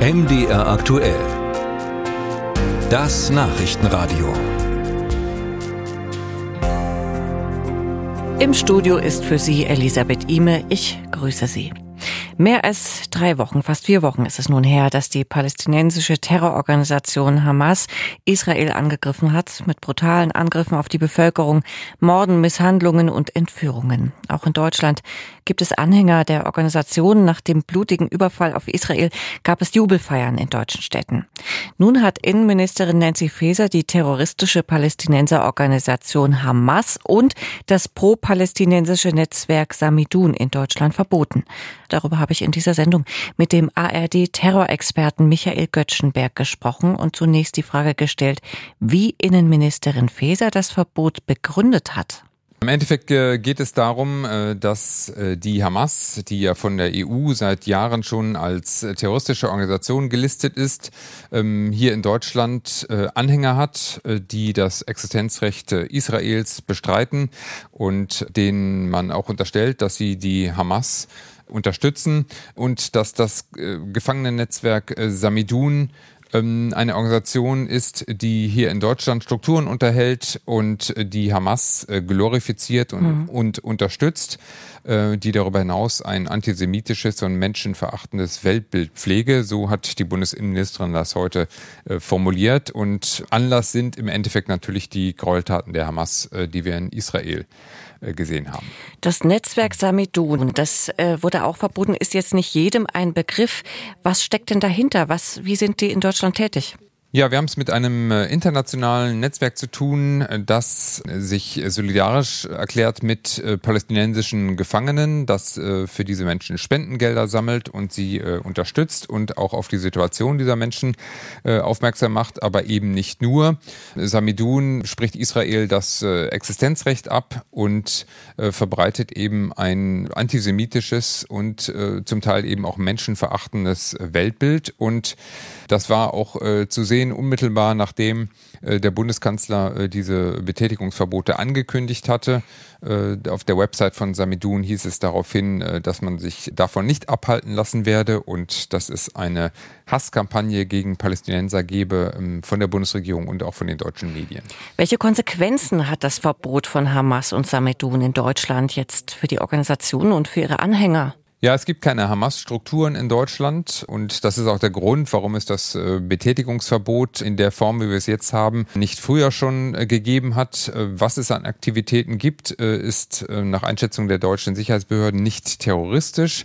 MDR aktuell. Das Nachrichtenradio. Im Studio ist für Sie Elisabeth Ime. Ich grüße Sie. Mehr als drei Wochen, fast vier Wochen ist es nun her, dass die palästinensische Terrororganisation Hamas Israel angegriffen hat, mit brutalen Angriffen auf die Bevölkerung, Morden, Misshandlungen und Entführungen. Auch in Deutschland gibt es Anhänger der Organisation. Nach dem blutigen Überfall auf Israel gab es Jubelfeiern in deutschen Städten. Nun hat Innenministerin Nancy Faeser die terroristische Palästinenserorganisation Hamas und das pro-palästinensische Netzwerk Samidun in Deutschland verboten. Darüber habe ich in dieser Sendung mit dem ARD-Terrorexperten Michael Göttschenberg gesprochen und zunächst die Frage gestellt, wie Innenministerin Faeser das Verbot begründet hat. Im Endeffekt äh, geht es darum, äh, dass äh, die Hamas, die ja von der EU seit Jahren schon als terroristische Organisation gelistet ist, ähm, hier in Deutschland Anhänger hat, die das Existenzrecht Israels bestreiten und denen man auch unterstellt, dass sie die Hamas unterstützen und dass das Gefangenennetzwerk Samidun ähm, eine Organisation ist, die hier in Deutschland Strukturen unterhält und die Hamas äh, glorifiziert und, mhm. und unterstützt, äh, die darüber hinaus ein antisemitisches und menschenverachtendes Weltbild pflege. So hat die Bundesinnenministerin das heute äh, formuliert. Und Anlass sind im Endeffekt natürlich die Gräueltaten der Hamas, die wir in Israel gesehen haben. Das Netzwerk Samidun, das äh, wurde auch verboten, ist jetzt nicht jedem ein Begriff. Was steckt denn dahinter? Was, wie sind die in Deutschland tätig? Ja, wir haben es mit einem äh, internationalen Netzwerk zu tun, äh, das sich solidarisch erklärt mit äh, palästinensischen Gefangenen, das für diese Menschen Spendengelder sammelt und sie unterstützt und auch auf die Situation dieser Menschen aufmerksam macht, aber eben nicht nur. Samidun spricht Israel das Existenzrecht ab und verbreitet eben ein antisemitisches und zum Teil eben auch menschenverachtendes Weltbild und das war auch zu sehen gesehen, unmittelbar nachdem äh, der Bundeskanzler äh, diese Betätigungsverbote angekündigt hatte. Äh, auf der Website von Samidun hieß es daraufhin, dass man sich davon nicht abhalten lassen werde und dass es eine Hasskampagne gegen Palästinenser gebe ähm, von der Bundesregierung und auch von den deutschen Medien. Welche Konsequenzen hat das Verbot von Hamas und Samidun in Deutschland jetzt für die Organisation und für ihre Anhänger? Ja, es gibt keine Hamas-Strukturen in Deutschland und das ist auch der Grund, warum es das äh, Betätigungsverbot in der Form, wie wir es jetzt haben, nicht früher schon äh, gegeben hat. Äh, was es an Aktivitäten gibt, ist nach Einschätzung der deutschen Sicherheitsbehörden nicht terroristisch,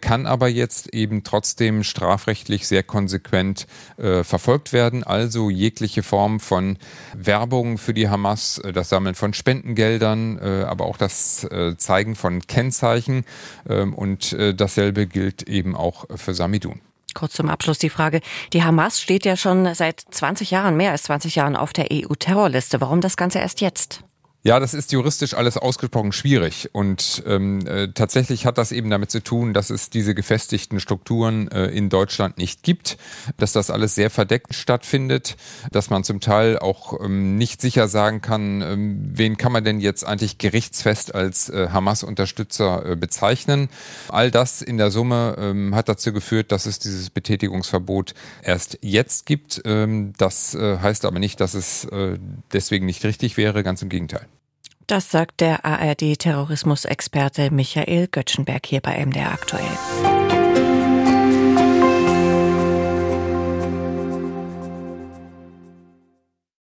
kann aber jetzt eben trotzdem strafrechtlich sehr konsequent verfolgt werden. Also jegliche Form von Werbung für die Hamas, das Sammeln von Spendengeldern, aber auch das Zeigen von Kennzeichen ähm, und äh, dasselbe gilt eben auch für Samidun. Kurz zum Abschluss die Frage. Die Hamas steht ja schon seit 20 Jahren, mehr als 20 Jahren auf der EU-Terrorliste. Warum das Ganze erst jetzt? Ja, das ist juristisch alles ausgesprochen schwierig und ähm, äh, tatsächlich hat das eben damit zu tun, dass es diese gefestigten Strukturen äh, in Deutschland nicht gibt, dass das alles sehr verdeckt stattfindet, dass man zum Teil auch ähm, nicht sicher sagen kann, ähm, wen kann man denn jetzt eigentlich gerichtsfest als äh, Hamas-Unterstützer äh, bezeichnen. All das in der Summe ähm, hat dazu geführt, dass es dieses Betätigungsverbot erst jetzt gibt. Ähm, das äh, heißt aber nicht, dass es äh, deswegen nicht richtig wäre, ganz im Gegenteil. Das sagt der ARD-Terrorismusexperte Michael Göttschenberg hier bei MDR aktuell.